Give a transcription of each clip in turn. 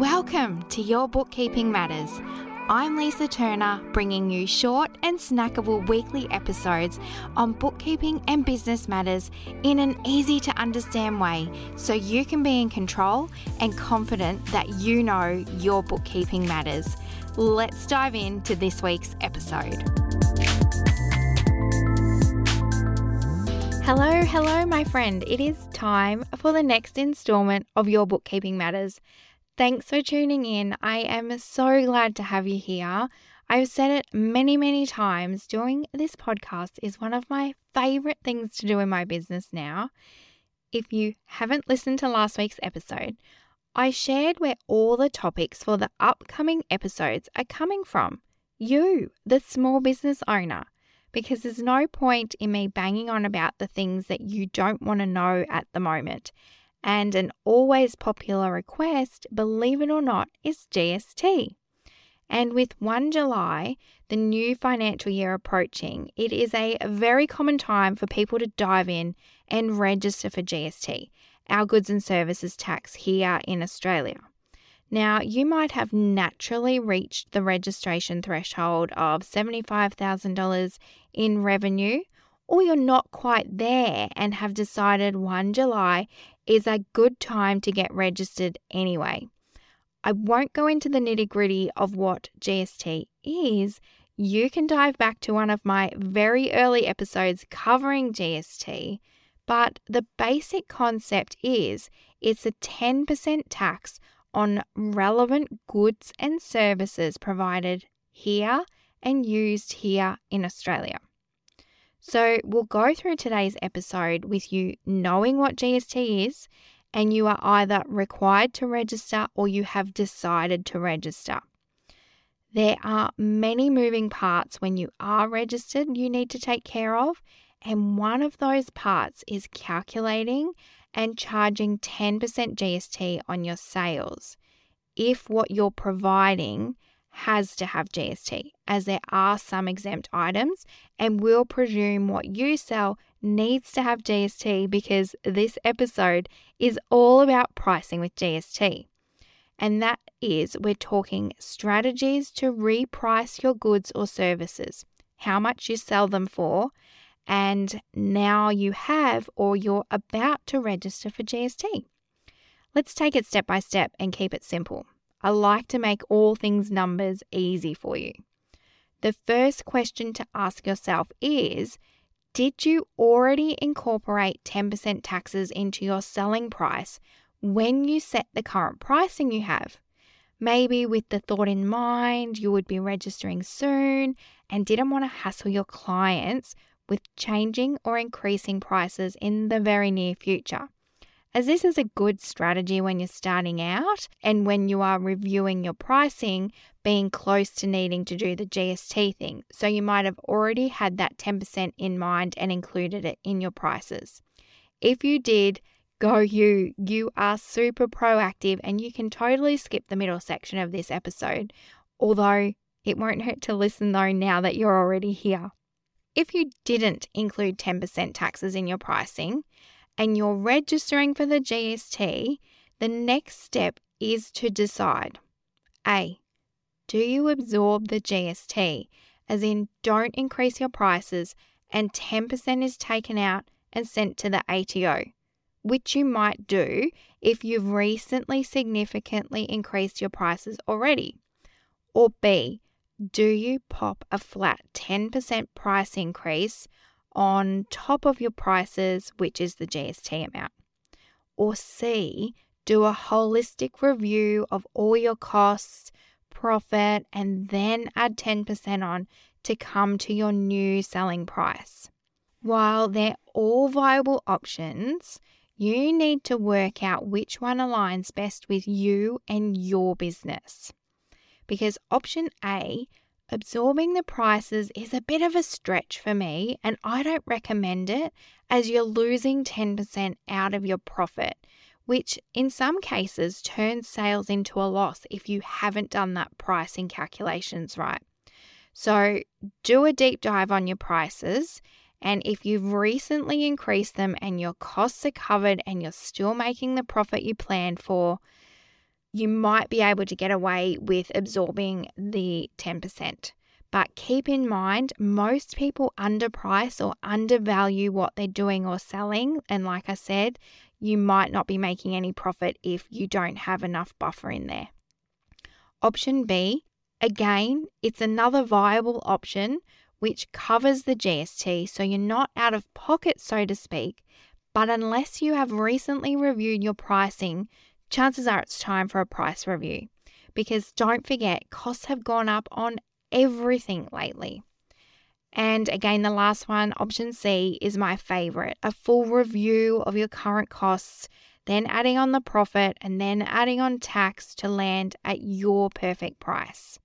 Welcome to Your Bookkeeping Matters. I'm Lisa Turner, bringing you short and snackable weekly episodes on bookkeeping and business matters in an easy to understand way so you can be in control and confident that you know your bookkeeping matters. Let's dive into this week's episode. Hello, hello, my friend. It is time for the next installment of Your Bookkeeping Matters. Thanks for tuning in. I am so glad to have you here. I've said it many, many times. Doing this podcast is one of my favorite things to do in my business now. If you haven't listened to last week's episode, I shared where all the topics for the upcoming episodes are coming from. You, the small business owner, because there's no point in me banging on about the things that you don't want to know at the moment. And an always popular request, believe it or not, is GST. And with 1 July, the new financial year approaching, it is a very common time for people to dive in and register for GST, our goods and services tax here in Australia. Now, you might have naturally reached the registration threshold of $75,000 in revenue, or you're not quite there and have decided 1 July is a good time to get registered anyway. I won't go into the nitty gritty of what GST is. You can dive back to one of my very early episodes covering GST, but the basic concept is it's a 10% tax on relevant goods and services provided here and used here in Australia. So, we'll go through today's episode with you knowing what GST is, and you are either required to register or you have decided to register. There are many moving parts when you are registered you need to take care of, and one of those parts is calculating and charging 10% GST on your sales if what you're providing has to have GST, as there are some exempt items, and we'll presume what you sell needs to have GST because this episode is all about pricing with GST. And that is, we're talking strategies to reprice your goods or services, how much you sell them for, and now you have or you're about to register for GST. Let's take it step by step and keep it simple. I like to make all things numbers easy for you. The first question to ask yourself is Did you already incorporate 10% taxes into your selling price when you set the current pricing you have? Maybe with the thought in mind you would be registering soon and didn't want to hassle your clients with changing or increasing prices in the very near future as this is a good strategy when you're starting out and when you are reviewing your pricing, being close to needing to do the GST thing. So you might have already had that 10% in mind and included it in your prices. If you did, go you. You are super proactive and you can totally skip the middle section of this episode, although it won't hurt to listen though now that you're already here. If you didn't include 10% taxes in your pricing, and you're registering for the GST, the next step is to decide A. Do you absorb the GST? As in, don't increase your prices and 10% is taken out and sent to the ATO, which you might do if you've recently significantly increased your prices already. Or B, do you pop a flat 10% price increase on top of your prices, which is the GST amount. Or C, do a holistic review of all your costs, profit, and then add 10% on to come to your new selling price. While they're all viable options, you need to work out which one aligns best with you and your business. Because option A absorbing the prices is a bit of a stretch for me, and I don't recommend it as you're losing 10% out of your profit, which in some cases turns sales into a loss if you haven't done that pricing calculations right. So, do a deep dive on your prices. And if you've recently increased them and your costs are covered and you're still making the profit you planned for, you might be able to get away with absorbing the 10%. But keep in mind, most people underprice or undervalue what they're doing or selling. And like I said, you might not be making any profit if you don't have enough buffer in there. Option B, again, it's another viable option which covers the GST so you're not out of pocket, so to speak. But unless you have recently reviewed your pricing, chances are it's time for a price review. Because don't forget, costs have gone up on everything lately. And again, the last one, option C, is my favorite a full review of your current costs, then adding on the profit, and then adding on tax to land at your perfect price.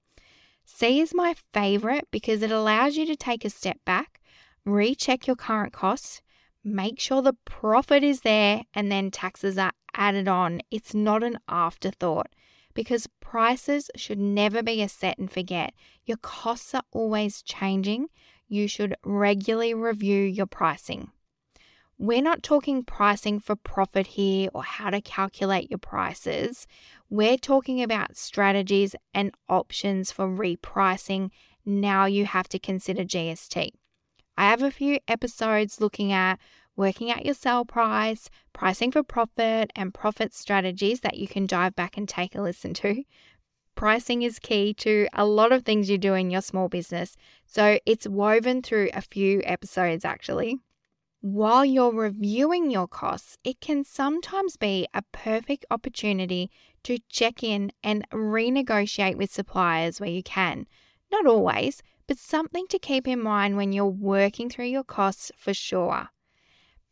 C is my favorite because it allows you to take a step back, recheck your current costs, make sure the profit is there, and then taxes are added on. It's not an afterthought because prices should never be a set and forget. Your costs are always changing. You should regularly review your pricing. We're not talking pricing for profit here or how to calculate your prices. We're talking about strategies and options for repricing. Now you have to consider GST. I have a few episodes looking at working out your sell price, pricing for profit, and profit strategies that you can dive back and take a listen to. Pricing is key to a lot of things you do in your small business, so it's woven through a few episodes actually. While you're reviewing your costs, it can sometimes be a perfect opportunity to check in and renegotiate with suppliers where you can. Not always, but something to keep in mind when you're working through your costs for sure.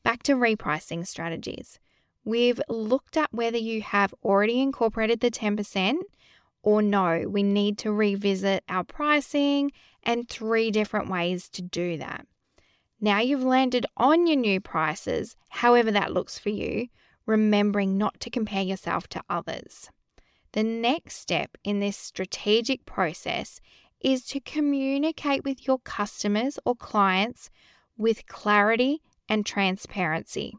Back to repricing strategies. We've looked at whether you have already incorporated the 10% or no. We need to revisit our pricing and three different ways to do that. Now you've landed on your new prices, however that looks for you, remembering not to compare yourself to others. The next step in this strategic process is to communicate with your customers or clients with clarity and transparency.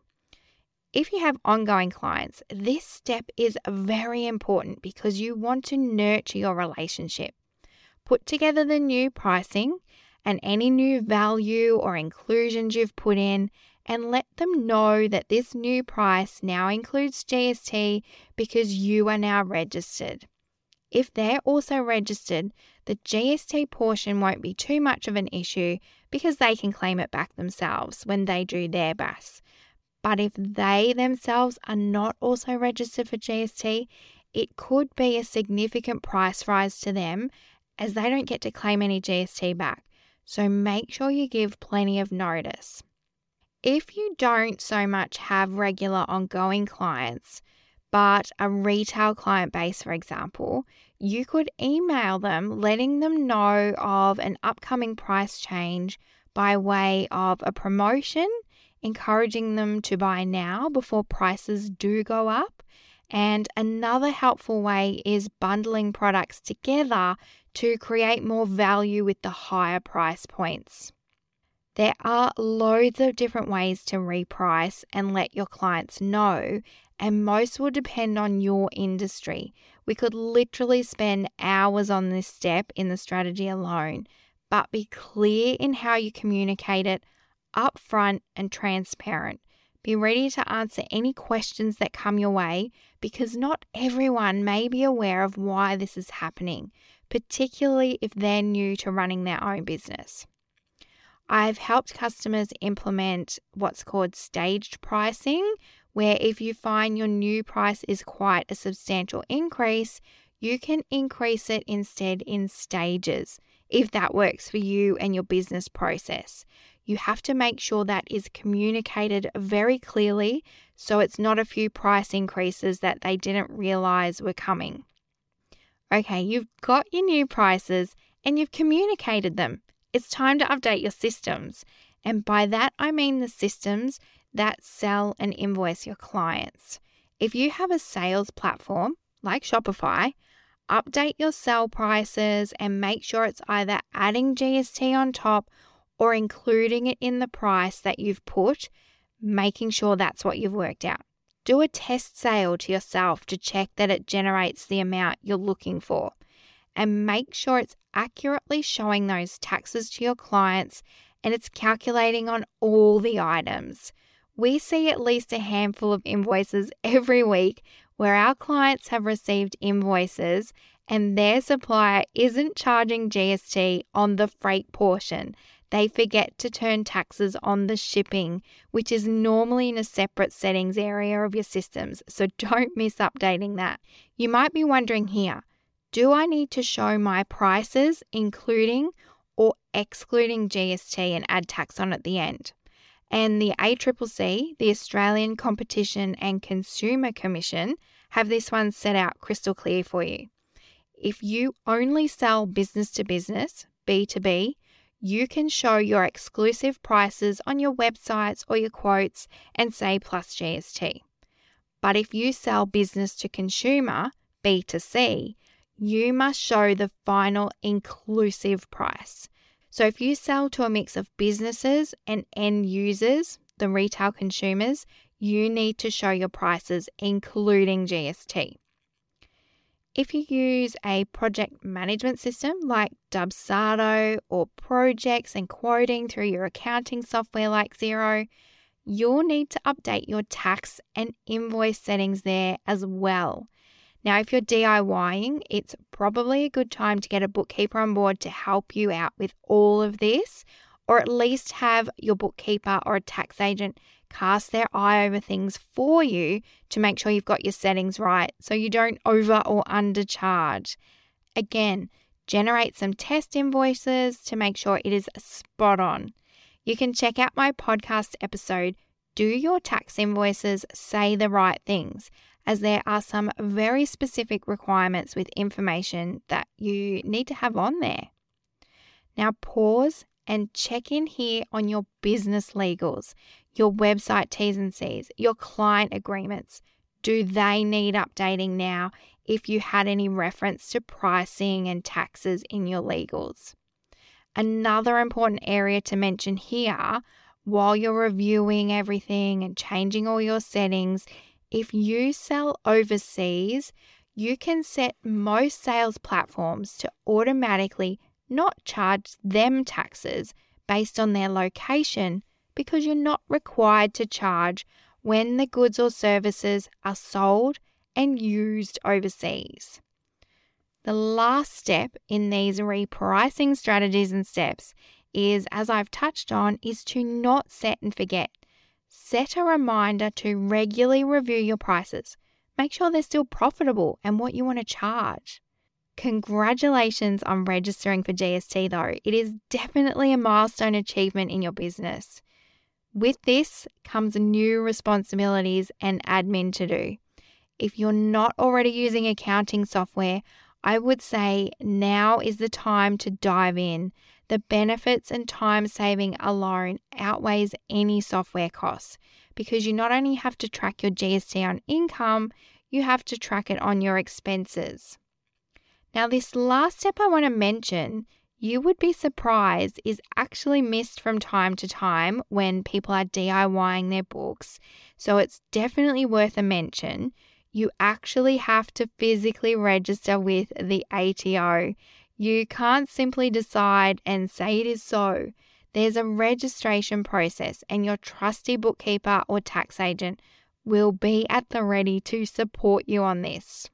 If you have ongoing clients, this step is very important because you want to nurture your relationship. Put together the new pricing and any new value or inclusions you've put in and let them know that this new price now includes GST because you are now registered. If they're also registered, the GST portion won't be too much of an issue because they can claim it back themselves when they do their BAS. But if they themselves are not also registered for GST, it could be a significant price rise to them as they don't get to claim any GST back. So make sure you give plenty of notice. If you don't so much have regular ongoing clients, but a retail client base, for example, you could email them letting them know of an upcoming price change by way of a promotion, encouraging them to buy now before prices do go up. And another helpful way is bundling products together to create more value with the higher price points. There are loads of different ways to reprice and let your clients know, and most will depend on your industry. We could literally spend hours on this step in the strategy alone, but be clear in how you communicate it, upfront and transparent. Be ready to answer any questions that come your way because not everyone may be aware of why this is happening, particularly if they're new to running their own business. I've helped customers implement what's called staged pricing, where if you find your new price is quite a substantial increase, you can increase it instead in stages if that works for you and your business process. You have to make sure that is communicated very clearly so it's not a few price increases that they didn't realize were coming. Okay, you've got your new prices and you've communicated them. It's time to update your systems. And by that, I mean the systems that sell and invoice your clients. If you have a sales platform like Shopify, update your sell prices and make sure it's either adding GST on top or including it in the price that you've put, making sure that's what you've worked out. Do a test sale to yourself to check that it generates the amount you're looking for. And make sure it's accurately showing those taxes to your clients and it's calculating on all the items. We see at least a handful of invoices every week where our clients have received invoices and their supplier isn't charging GST on the freight portion. They forget to turn taxes on the shipping, which is normally in a separate settings area of your systems, so don't miss updating that. You might be wondering here do I need to show my prices, including or excluding GST, and add tax on at the end? And the ACCC, the Australian Competition and Consumer Commission, have this one set out crystal clear for you. If you only sell business to business, B2B, you can show your exclusive prices on your websites or your quotes and say plus GST. But if you sell business to consumer, B2C, you must show the final inclusive price. So if you sell to a mix of businesses and end users, the retail consumers, you need to show your prices including GST. If you use a project management system like Dubsado or projects and quoting through your accounting software like Xero, you'll need to update your tax and invoice settings there as well. Now, if you're DIYing, it's probably a good time to get a bookkeeper on board to help you out with all of this, or at least have your bookkeeper or a tax agent cast their eye over things for you to make sure you've got your settings right so you don't over or undercharge. Again, generate some test invoices to make sure it is spot on. You can check out my podcast episode, Do Your Tax Invoices Say the Right Things? As there are some very specific requirements with information that you need to have on there. Now, pause and check in here on your business legals, your website T's and C's, your client agreements. Do they need updating now if you had any reference to pricing and taxes in your legals? Another important area to mention here while you're reviewing everything and changing all your settings, if you sell overseas, you can set most sales platforms to automatically not charge them taxes based on their location because you're not required to charge when the goods or services are sold and used overseas. The last step in these repricing strategies and steps is, as I've touched on, is to not set and forget. Set a reminder to regularly review your prices. Make sure they're still profitable and what you want to charge. Congratulations on registering for GST, though. It is definitely a milestone achievement in your business. With this comes new responsibilities and admin to do. If you're not already using accounting software, I would say now is the time to dive in. The benefits and time saving alone outweighs any software costs because you not only have to track your GST on income, you have to track it on your expenses. Now, this last step I want to mention, you would be surprised, is actually missed from time to time when people are DIYing their books. So it's definitely worth a mention. You actually have to physically register with the ATO. You can't simply decide and say it is so. There's a registration process, and your trusty bookkeeper or tax agent will be at the ready to support you on this.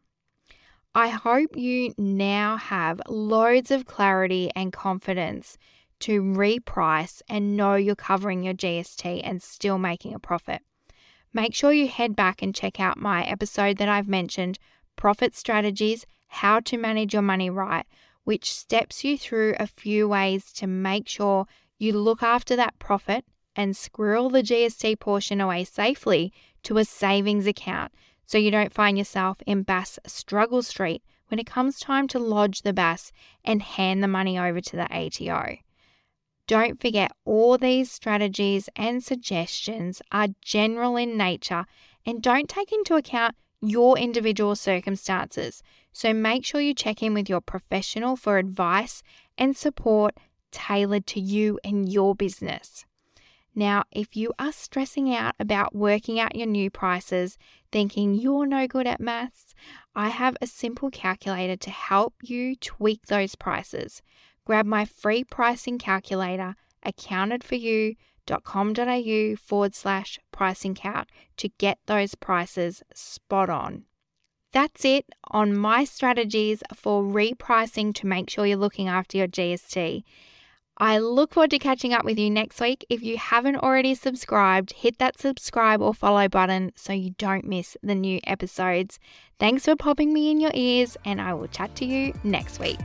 I hope you now have loads of clarity and confidence to reprice and know you're covering your GST and still making a profit. Make sure you head back and check out my episode that I've mentioned Profit Strategies How to Manage Your Money Right, which steps you through a few ways to make sure you look after that profit and squirrel the GST portion away safely to a savings account so you don't find yourself in BAS struggle street when it comes time to lodge the BAS and hand the money over to the ATO. Don't forget, all these strategies and suggestions are general in nature and don't take into account your individual circumstances. So make sure you check in with your professional for advice and support tailored to you and your business. Now, if you are stressing out about working out your new prices, thinking you're no good at maths, I have a simple calculator to help you tweak those prices. Grab my free pricing calculator, accountedforyou.com.au forward slash pricing count to get those prices spot on. That's it on my strategies for repricing to make sure you're looking after your GST. I look forward to catching up with you next week. If you haven't already subscribed, hit that subscribe or follow button so you don't miss the new episodes. Thanks for popping me in your ears, and I will chat to you next week.